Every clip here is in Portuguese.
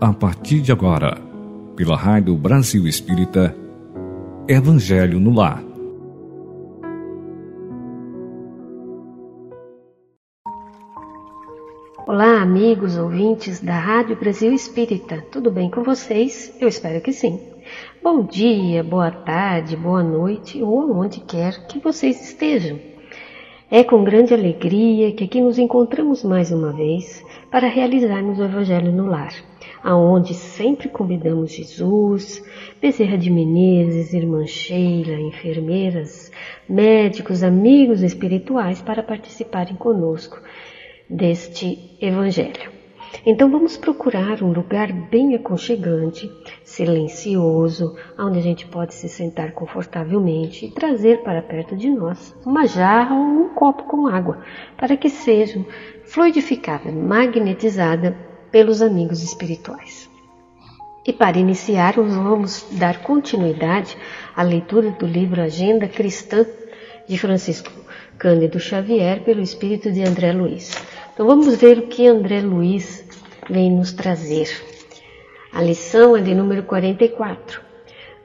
a partir de agora, pela Rádio Brasil Espírita, Evangelho no Lar. Olá, amigos ouvintes da Rádio Brasil Espírita, tudo bem com vocês? Eu espero que sim. Bom dia, boa tarde, boa noite ou onde quer que vocês estejam. É com grande alegria que aqui nos encontramos mais uma vez para realizarmos o Evangelho no Lar, aonde sempre convidamos Jesus, Bezerra de Menezes, Irmã Sheila, enfermeiras, médicos, amigos espirituais para participarem conosco deste Evangelho. Então vamos procurar um lugar bem aconchegante, silencioso, onde a gente pode se sentar confortavelmente e trazer para perto de nós uma jarra ou um copo com água, para que seja fluidificada, magnetizada pelos amigos espirituais. E para iniciar, vamos dar continuidade à leitura do livro Agenda Cristã de Francisco Cândido Xavier pelo espírito de André Luiz. Então vamos ver o que André Luiz vem nos trazer. A lição é de número 44.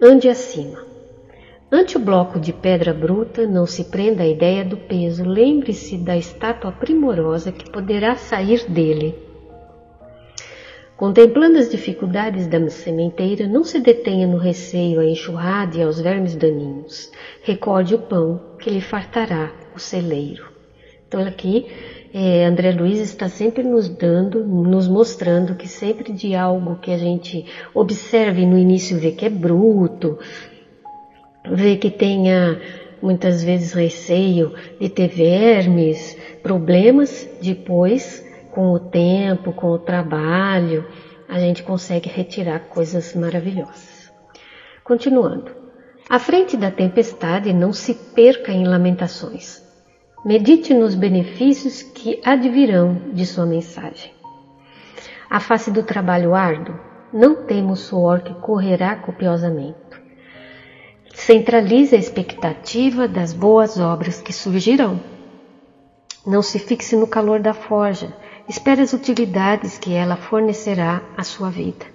Ande acima. Ante o bloco de pedra bruta, não se prenda a ideia do peso. Lembre-se da estátua primorosa que poderá sair dele. Contemplando as dificuldades da sementeira, não se detenha no receio, à enxurrada e aos vermes daninhos. Recorde o pão que lhe fartará o celeiro. Então, aqui é, André Luiz está sempre nos dando, nos mostrando que sempre de algo que a gente observe no início vê que é bruto, vê que tenha muitas vezes receio de ter vermes, problemas, depois, com o tempo, com o trabalho, a gente consegue retirar coisas maravilhosas. Continuando. À frente da tempestade, não se perca em lamentações. Medite nos benefícios que advirão de sua mensagem. A face do trabalho árduo, não temos suor que correrá copiosamente. Centralize a expectativa das boas obras que surgirão. Não se fixe no calor da forja, espere as utilidades que ela fornecerá à sua vida.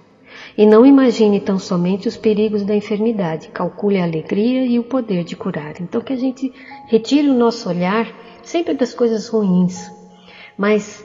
E não imagine tão somente os perigos da enfermidade, calcule a alegria e o poder de curar. Então, que a gente retire o nosso olhar sempre das coisas ruins, mas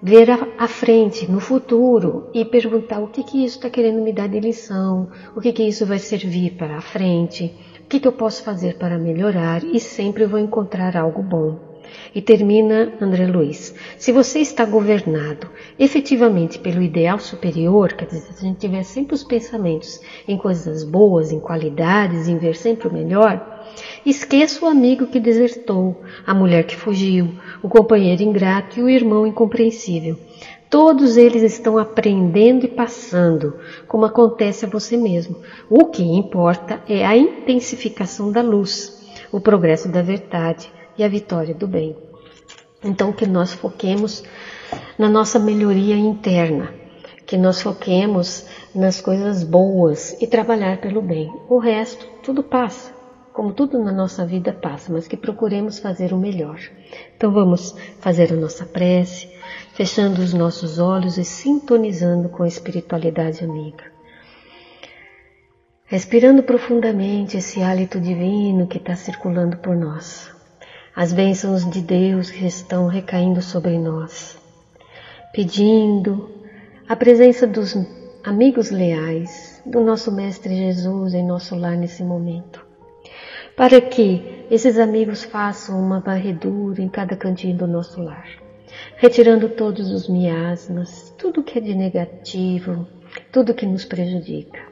ver à frente, no futuro, e perguntar o que, que isso está querendo me dar de lição, o que, que isso vai servir para a frente, o que, que eu posso fazer para melhorar, e sempre vou encontrar algo bom. E termina André Luiz. Se você está governado efetivamente pelo ideal superior, quer dizer, se a gente tiver sempre os pensamentos em coisas boas, em qualidades, em ver sempre o melhor, esqueça o amigo que desertou, a mulher que fugiu, o companheiro ingrato e o irmão incompreensível. Todos eles estão aprendendo e passando, como acontece a você mesmo. O que importa é a intensificação da luz, o progresso da verdade, e a vitória do bem. Então, que nós foquemos na nossa melhoria interna, que nós foquemos nas coisas boas e trabalhar pelo bem. O resto, tudo passa, como tudo na nossa vida passa, mas que procuremos fazer o melhor. Então, vamos fazer a nossa prece, fechando os nossos olhos e sintonizando com a espiritualidade amiga. Respirando profundamente esse hálito divino que está circulando por nós as bênçãos de Deus que estão recaindo sobre nós, pedindo a presença dos amigos leais do nosso Mestre Jesus em nosso lar nesse momento, para que esses amigos façam uma varredura em cada cantinho do nosso lar, retirando todos os miasmas, tudo que é de negativo, tudo que nos prejudica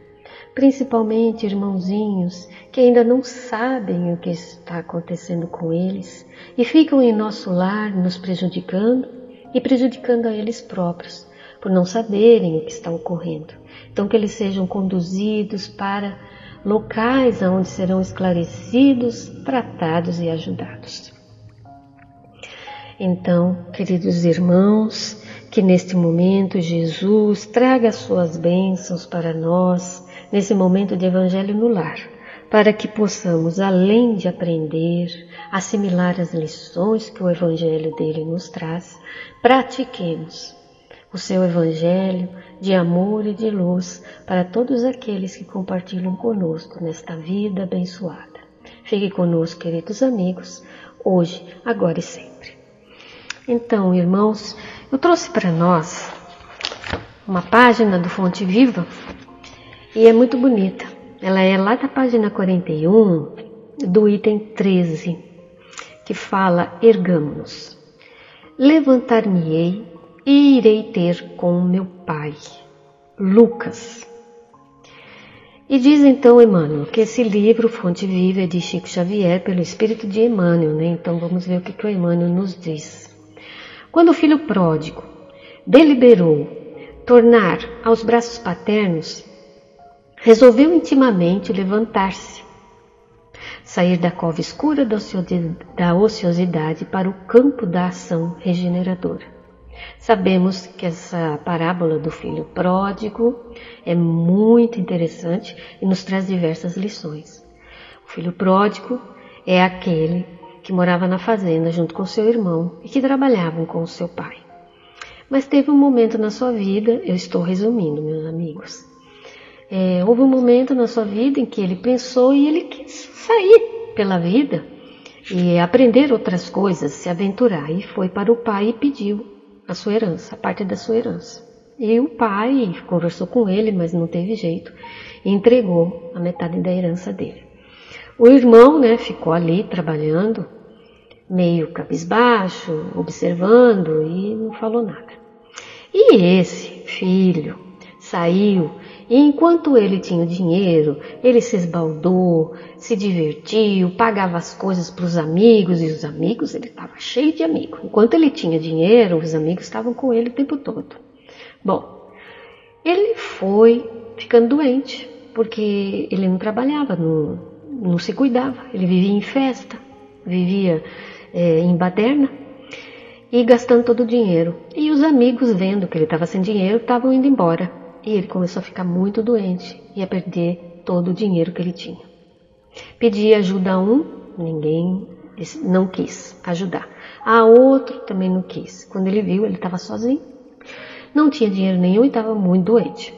principalmente irmãozinhos que ainda não sabem o que está acontecendo com eles e ficam em nosso lar nos prejudicando e prejudicando a eles próprios por não saberem o que está ocorrendo. Então que eles sejam conduzidos para locais onde serão esclarecidos, tratados e ajudados. Então, queridos irmãos, que neste momento Jesus traga as suas bênçãos para nós, nesse momento de Evangelho no lar, para que possamos, além de aprender, assimilar as lições que o Evangelho dele nos traz, pratiquemos o seu Evangelho de amor e de luz para todos aqueles que compartilham conosco nesta vida abençoada. Fique conosco, queridos amigos, hoje, agora e sempre. Então, irmãos, eu trouxe para nós uma página do Fonte Viva e é muito bonita. Ela é lá da página 41, do item 13, que fala: Ergamos-nos. Levantar-me-ei e irei ter com meu pai. Lucas. E diz então Emmanuel que esse livro, Fonte Viva, é de Chico Xavier, pelo espírito de Emmanuel, né? Então vamos ver o que, que o Emmanuel nos diz. Quando o filho pródigo deliberou tornar aos braços paternos, resolveu intimamente levantar-se, sair da cova escura da ociosidade para o campo da ação regeneradora. Sabemos que essa parábola do filho pródigo é muito interessante e nos traz diversas lições. O filho pródigo é aquele que morava na fazenda junto com seu irmão e que trabalhavam com seu pai. Mas teve um momento na sua vida, eu estou resumindo, meus amigos. É, houve um momento na sua vida em que ele pensou e ele quis sair pela vida e aprender outras coisas, se aventurar. E foi para o pai e pediu a sua herança, a parte da sua herança. E o pai conversou com ele, mas não teve jeito, e entregou a metade da herança dele. O irmão, né, ficou ali trabalhando, meio cabisbaixo, observando e não falou nada. E esse filho saiu e enquanto ele tinha dinheiro, ele se esbaldou, se divertiu, pagava as coisas para os amigos e os amigos, ele estava cheio de amigos. Enquanto ele tinha dinheiro, os amigos estavam com ele o tempo todo. Bom, ele foi ficando doente, porque ele não trabalhava, não, não se cuidava, ele vivia em festa, vivia é, em baderna e gastando todo o dinheiro. E os amigos, vendo que ele estava sem dinheiro, estavam indo embora. E ele começou a ficar muito doente e a perder todo o dinheiro que ele tinha. Pedi ajuda a um, ninguém não quis ajudar. A outro também não quis. Quando ele viu, ele estava sozinho. Não tinha dinheiro nenhum e estava muito doente.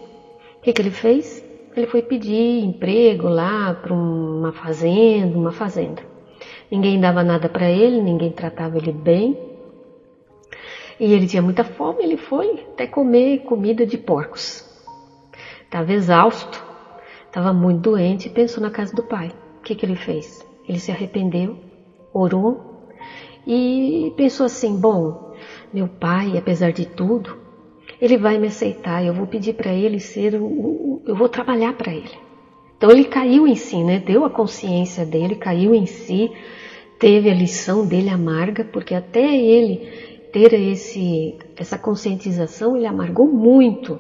O que, que ele fez? Ele foi pedir emprego lá para uma fazenda, uma fazenda. Ninguém dava nada para ele, ninguém tratava ele bem. E ele tinha muita fome, ele foi até comer comida de porcos. Estava exausto, estava muito doente e pensou na casa do pai. O que, que ele fez? Ele se arrependeu, orou e pensou assim: bom, meu pai, apesar de tudo, ele vai me aceitar. Eu vou pedir para ele ser, o, eu vou trabalhar para ele. Então ele caiu em si, né? Deu a consciência dele, caiu em si, teve a lição dele amarga, porque até ele ter esse, essa conscientização, ele amargou muito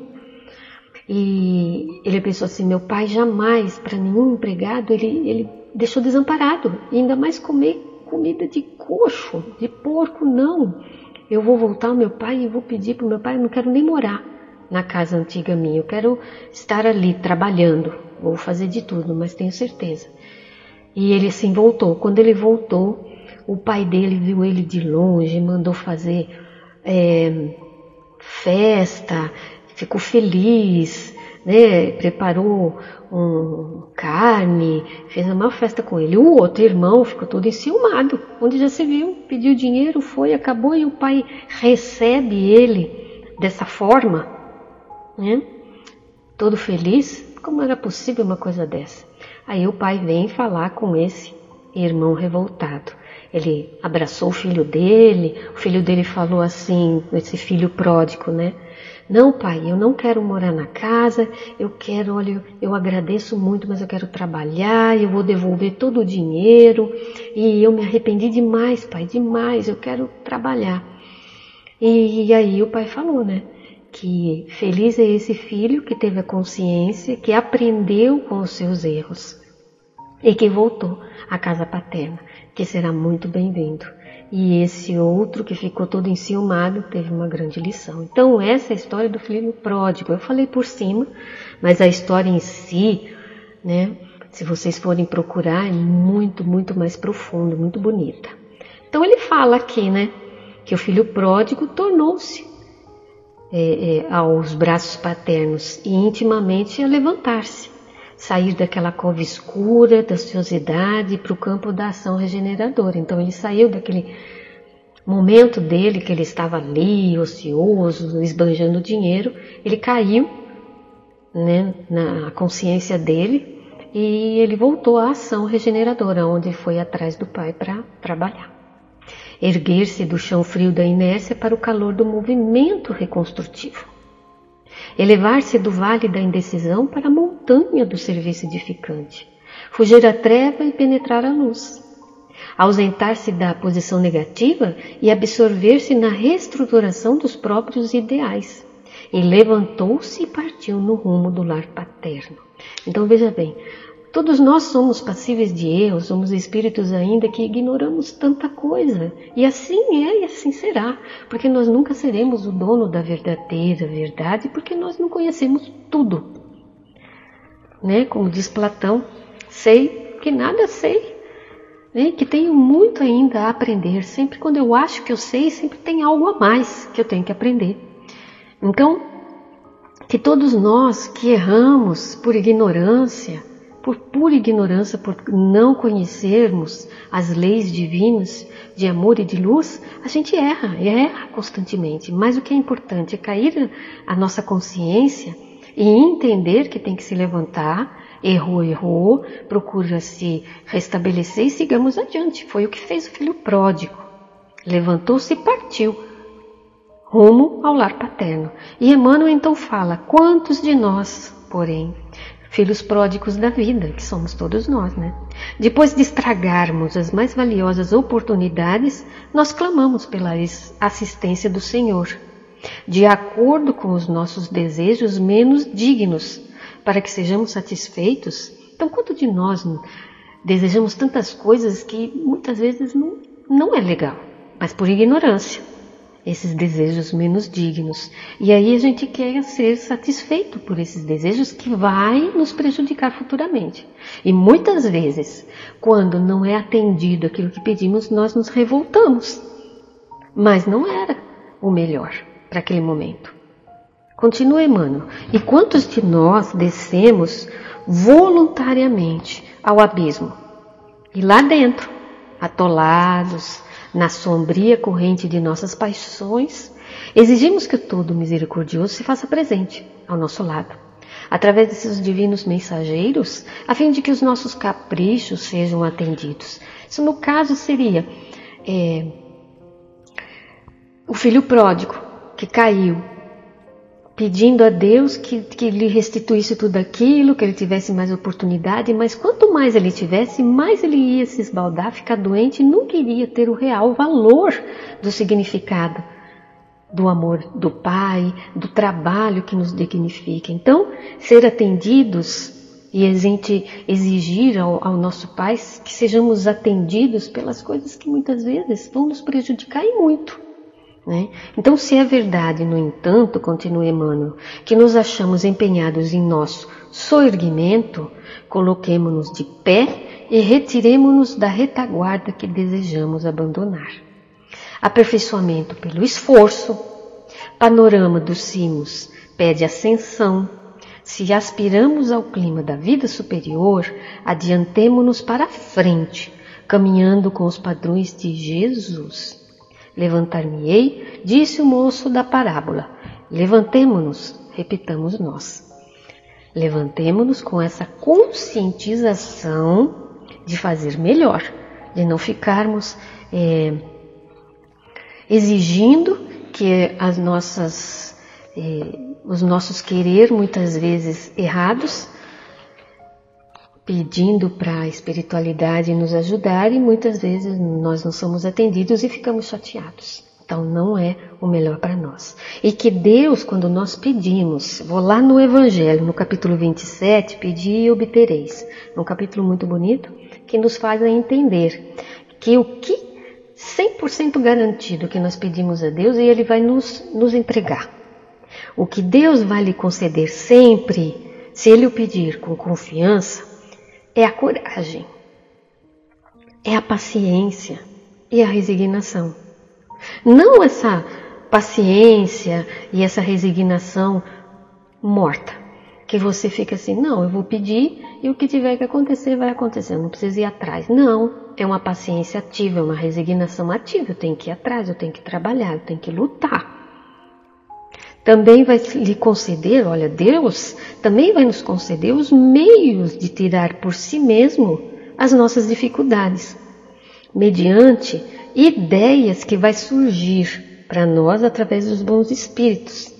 e ele pensou assim: meu pai jamais, para nenhum empregado, ele, ele deixou desamparado, ainda mais comer comida de coxo, de porco, não. Eu vou voltar ao meu pai e vou pedir para o meu pai: eu não quero nem morar na casa antiga minha, eu quero estar ali trabalhando, vou fazer de tudo, mas tenho certeza. E ele assim voltou. Quando ele voltou, o pai dele viu ele de longe, mandou fazer é, festa, ficou feliz, né? Preparou um carne, fez uma festa com ele. O outro irmão ficou todo enciumado, onde já se viu, pediu dinheiro, foi, acabou e o pai recebe ele dessa forma, né? Todo feliz. Como era possível uma coisa dessa? Aí o pai vem falar com esse irmão revoltado. Ele abraçou o filho dele, o filho dele falou assim, esse filho pródigo, né? Não, pai, eu não quero morar na casa, eu quero, olha, eu agradeço muito, mas eu quero trabalhar, eu vou devolver todo o dinheiro e eu me arrependi demais, pai, demais, eu quero trabalhar. E, e aí o pai falou, né? Que feliz é esse filho que teve a consciência, que aprendeu com os seus erros e que voltou à casa paterna, que será muito bem-vindo e esse outro que ficou todo enciumado teve uma grande lição. Então, essa é a história do filho pródigo. Eu falei por cima, mas a história em si, né, se vocês forem procurar, é muito, muito mais profundo, muito bonita. Então, ele fala aqui, né, que o filho pródigo tornou-se é, é, aos braços paternos e intimamente a levantar-se, sair daquela cova escura da ociosidade para o campo da ação regeneradora. Então ele saiu daquele momento dele que ele estava ali, ocioso, esbanjando dinheiro, ele caiu né, na consciência dele e ele voltou à ação regeneradora, onde foi atrás do pai para trabalhar. Erguer-se do chão frio da inércia para o calor do movimento reconstrutivo. Elevar-se do vale da indecisão para a montanha do serviço edificante. Fugir à treva e penetrar a luz ausentar-se da posição negativa e absorver-se na reestruturação dos próprios ideais. E levantou-se e partiu no rumo do lar paterno. Então veja bem, todos nós somos passíveis de erros, somos espíritos ainda que ignoramos tanta coisa. E assim é e assim será, porque nós nunca seremos o dono da verdadeira verdade, porque nós não conhecemos tudo. Né? Como diz Platão, sei que nada sei né, que tenho muito ainda a aprender. Sempre quando eu acho que eu sei, sempre tem algo a mais que eu tenho que aprender. Então, que todos nós que erramos por ignorância, por pura ignorância, por não conhecermos as leis divinas de amor e de luz, a gente erra, erra constantemente. Mas o que é importante é cair a nossa consciência e entender que tem que se levantar Errou, errou, procura se restabelecer e sigamos adiante. Foi o que fez o filho pródigo. Levantou-se e partiu rumo ao lar paterno. E Emmanuel então fala: quantos de nós, porém, filhos pródigos da vida, que somos todos nós, né? Depois de estragarmos as mais valiosas oportunidades, nós clamamos pela assistência do Senhor, de acordo com os nossos desejos menos dignos, para que sejamos satisfeitos. Então, quanto de nós desejamos tantas coisas que muitas vezes não, não é legal, mas por ignorância, esses desejos menos dignos. E aí a gente quer ser satisfeito por esses desejos que vai nos prejudicar futuramente. E muitas vezes, quando não é atendido aquilo que pedimos, nós nos revoltamos. Mas não era o melhor para aquele momento. Continua Emmanuel. E quantos de nós descemos voluntariamente ao abismo? E lá dentro, atolados na sombria corrente de nossas paixões, exigimos que o todo misericordioso se faça presente ao nosso lado, através desses divinos mensageiros, a fim de que os nossos caprichos sejam atendidos. Isso, no caso, seria é, o filho pródigo que caiu pedindo a Deus que, que lhe restituísse tudo aquilo, que ele tivesse mais oportunidade, mas quanto mais ele tivesse, mais ele ia se esbaldar, ficar doente e nunca iria ter o real valor do significado do amor do Pai, do trabalho que nos dignifica. Então, ser atendidos e a gente exigir ao, ao nosso Pai que sejamos atendidos pelas coisas que muitas vezes vão nos prejudicar e muito. Né? Então, se é verdade, no entanto, continua Emmanuel, que nos achamos empenhados em nosso soerguimento, coloquemo-nos de pé e retiremo-nos da retaguarda que desejamos abandonar. Aperfeiçoamento pelo esforço, panorama dos cimos pede ascensão. Se aspiramos ao clima da vida superior, adiantemo-nos para a frente, caminhando com os padrões de Jesus Levantar-me-ei, disse o moço da parábola. Levantemo-nos, repitamos nós. Levantemo-nos com essa conscientização de fazer melhor, de não ficarmos é, exigindo que as nossas, é, os nossos querer, muitas vezes errados, pedindo para a espiritualidade nos ajudar e muitas vezes nós não somos atendidos e ficamos chateados. Então não é o melhor para nós. E que Deus, quando nós pedimos, vou lá no Evangelho, no capítulo 27, pedi e obtereis. Um capítulo muito bonito que nos faz entender que o que 100% garantido que nós pedimos a Deus e Ele vai nos, nos entregar. O que Deus vai lhe conceder sempre, se Ele o pedir com confiança, é a coragem, é a paciência e a resignação. Não essa paciência e essa resignação morta. Que você fica assim, não, eu vou pedir e o que tiver que acontecer vai acontecer, não preciso ir atrás. Não, é uma paciência ativa, é uma resignação ativa. Eu tenho que ir atrás, eu tenho que trabalhar, eu tenho que lutar. Também vai lhe conceder, olha, Deus também vai nos conceder os meios de tirar por si mesmo as nossas dificuldades, mediante ideias que vai surgir para nós através dos bons espíritos.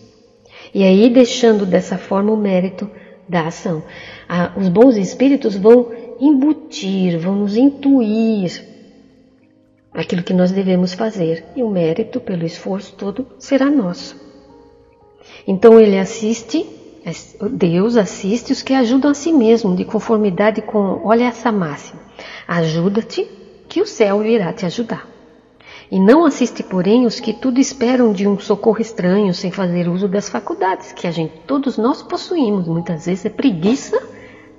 E aí deixando dessa forma o mérito da ação. Ah, os bons espíritos vão embutir, vão nos intuir aquilo que nós devemos fazer, e o mérito pelo esforço todo será nosso. Então ele assiste, Deus assiste os que ajudam a si mesmo, de conformidade com, olha essa máxima, ajuda-te que o céu virá te ajudar. E não assiste, porém, os que tudo esperam de um socorro estranho, sem fazer uso das faculdades que a gente, todos nós possuímos. Muitas vezes é preguiça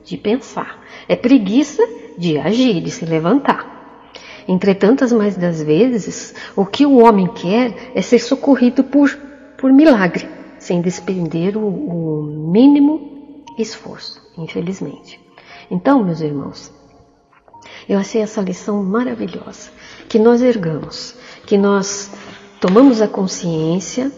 de pensar, é preguiça de agir, de se levantar. Entretanto, mais das vezes, o que o homem quer é ser socorrido por, por milagre, sem despender o, o mínimo esforço, infelizmente. Então, meus irmãos, eu achei essa lição maravilhosa. Que nós ergamos, que nós tomamos a consciência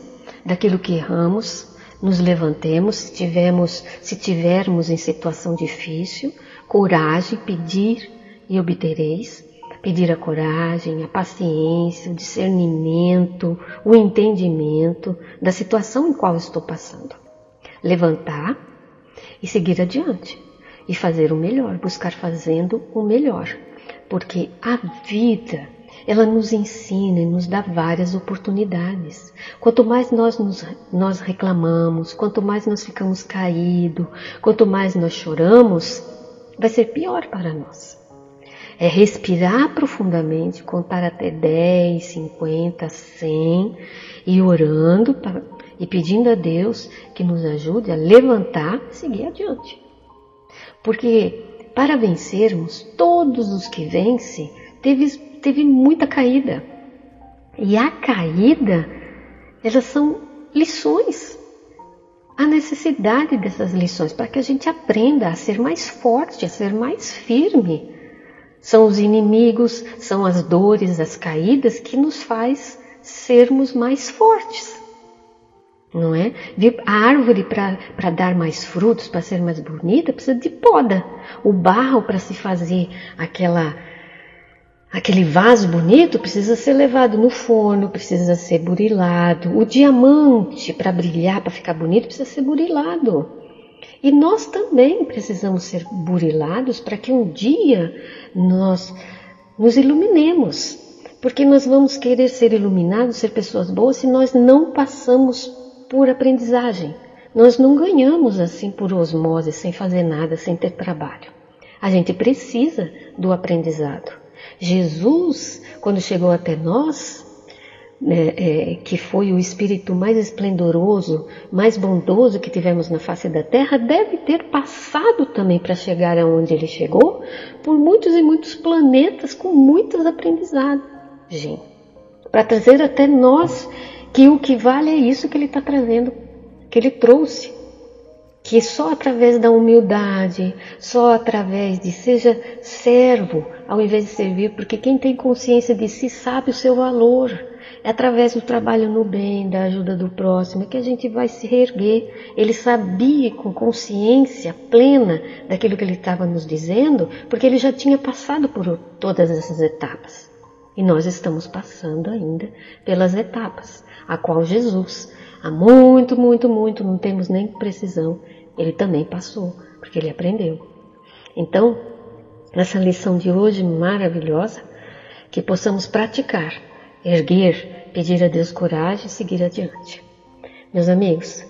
daquilo que erramos, nos levantemos, se tivermos, se tivermos em situação difícil, coragem, pedir e obtereis. Pedir a coragem, a paciência, o discernimento, o entendimento da situação em qual estou passando. Levantar e seguir adiante e fazer o melhor, buscar fazendo o melhor, porque a vida ela nos ensina e nos dá várias oportunidades. Quanto mais nós, nos, nós reclamamos, quanto mais nós ficamos caídos, quanto mais nós choramos, vai ser pior para nós. É respirar profundamente, contar até 10, 50, 100 e orando e pedindo a Deus que nos ajude a levantar e seguir adiante. Porque para vencermos, todos os que vencem teve, teve muita caída. E a caída, elas são lições. A necessidade dessas lições para que a gente aprenda a ser mais forte, a ser mais firme. São os inimigos, são as dores, as caídas que nos faz sermos mais fortes não é? A árvore para dar mais frutos, para ser mais bonita, precisa de poda. O barro para se fazer aquela aquele vaso bonito precisa ser levado no forno, precisa ser burilado. O diamante para brilhar, para ficar bonito, precisa ser burilado. E nós também precisamos ser burilados para que um dia nós nos iluminemos. Porque nós vamos querer ser iluminados, ser pessoas boas, se nós não passamos por aprendizagem. Nós não ganhamos assim por osmose, sem fazer nada, sem ter trabalho. A gente precisa do aprendizado. Jesus, quando chegou até nós, é, é, que foi o espírito mais esplendoroso, mais bondoso que tivemos na face da terra, deve ter passado também para chegar aonde ele chegou, por muitos e muitos planetas com muitos aprendizados, para trazer até nós que o que vale é isso que ele está trazendo, que ele trouxe. Que só através da humildade, só através de seja servo, ao invés de servir, porque quem tem consciência de si sabe o seu valor. É através do trabalho no bem, da ajuda do próximo, que a gente vai se reerguer. Ele sabia com consciência plena daquilo que ele estava nos dizendo, porque ele já tinha passado por todas essas etapas. E nós estamos passando ainda pelas etapas a qual Jesus, há muito, muito, muito, não temos nem precisão, ele também passou, porque ele aprendeu. Então, essa lição de hoje maravilhosa, que possamos praticar, erguer, pedir a Deus coragem e seguir adiante. Meus amigos,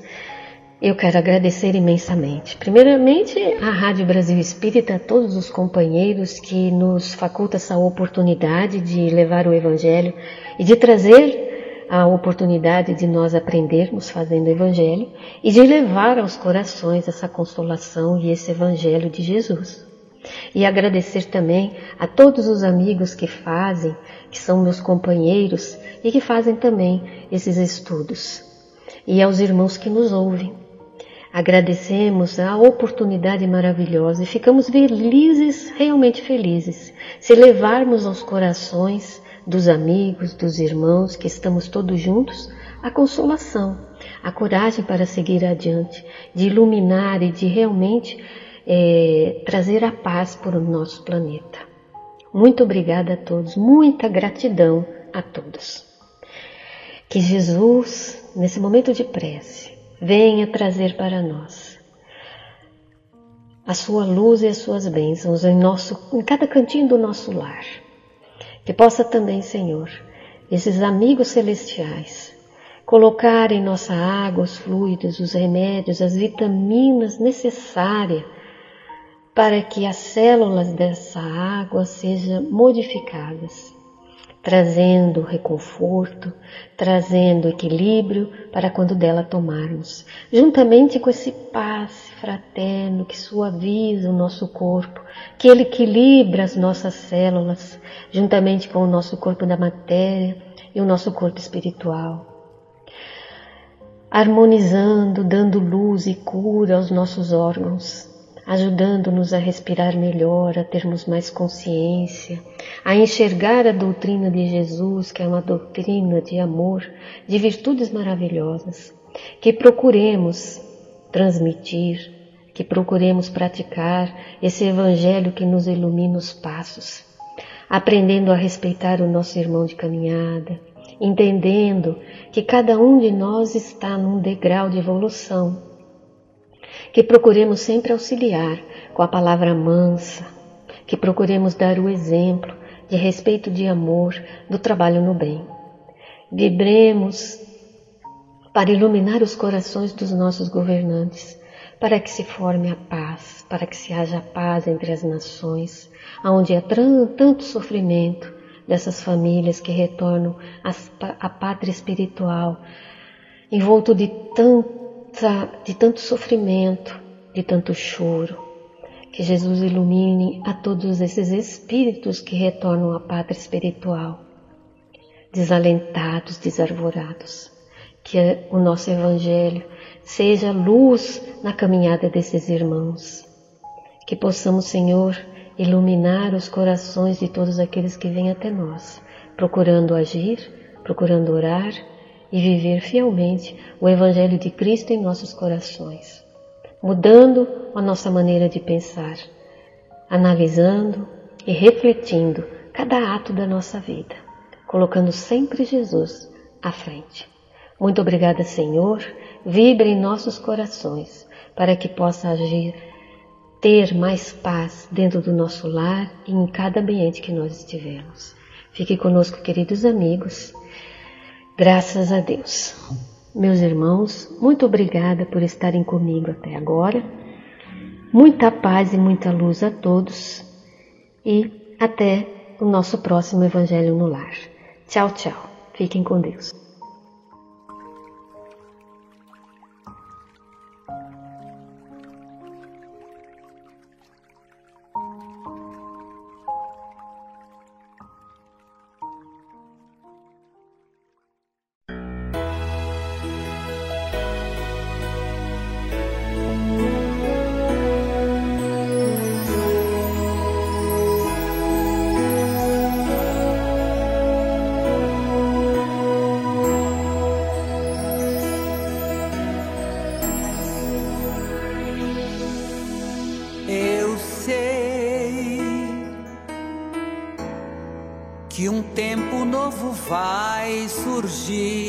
eu quero agradecer imensamente. Primeiramente, a Rádio Brasil Espírita, a todos os companheiros que nos facultam essa oportunidade de levar o Evangelho e de trazer a oportunidade de nós aprendermos fazendo o Evangelho e de levar aos corações essa consolação e esse Evangelho de Jesus. E agradecer também a todos os amigos que fazem, que são meus companheiros e que fazem também esses estudos. E aos irmãos que nos ouvem. Agradecemos a oportunidade maravilhosa e ficamos felizes, realmente felizes, se levarmos aos corações dos amigos, dos irmãos que estamos todos juntos, a consolação, a coragem para seguir adiante, de iluminar e de realmente é, trazer a paz para o nosso planeta. Muito obrigada a todos, muita gratidão a todos. Que Jesus, nesse momento de prece, venha trazer para nós a sua luz e as suas bênçãos em, nosso, em cada cantinho do nosso lar. Que possa também, Senhor, esses amigos celestiais colocar em nossa água os fluidos, os remédios, as vitaminas necessárias para que as células dessa água sejam modificadas trazendo reconforto, trazendo equilíbrio para quando dela tomarmos, juntamente com esse passe fraterno que suaviza o nosso corpo, que ele equilibra as nossas células, juntamente com o nosso corpo da matéria e o nosso corpo espiritual. Harmonizando, dando luz e cura aos nossos órgãos, ajudando-nos a respirar melhor, a termos mais consciência, a enxergar a doutrina de Jesus, que é uma doutrina de amor, de virtudes maravilhosas, que procuremos transmitir, que procuremos praticar esse evangelho que nos ilumina os passos, aprendendo a respeitar o nosso irmão de caminhada, entendendo que cada um de nós está num degrau de evolução que procuremos sempre auxiliar com a palavra mansa, que procuremos dar o exemplo de respeito, de amor, do trabalho no bem. Vibremos para iluminar os corações dos nossos governantes, para que se forme a paz, para que se haja paz entre as nações, onde há tanto sofrimento dessas famílias que retornam à pátria espiritual, envolto de tanto de tanto sofrimento, de tanto choro. Que Jesus ilumine a todos esses espíritos que retornam à pátria espiritual, desalentados, desarvorados. Que o nosso Evangelho seja luz na caminhada desses irmãos. Que possamos, Senhor, iluminar os corações de todos aqueles que vêm até nós, procurando agir, procurando orar e viver fielmente o Evangelho de Cristo em nossos corações, mudando a nossa maneira de pensar, analisando e refletindo cada ato da nossa vida, colocando sempre Jesus à frente. Muito obrigada, Senhor. Vibre em nossos corações para que possa agir, ter mais paz dentro do nosso lar e em cada ambiente que nós estivermos. Fique conosco, queridos amigos Graças a Deus. Meus irmãos, muito obrigada por estarem comigo até agora. Muita paz e muita luz a todos e até o nosso próximo Evangelho no Lar. Tchau, tchau. Fiquem com Deus. dia.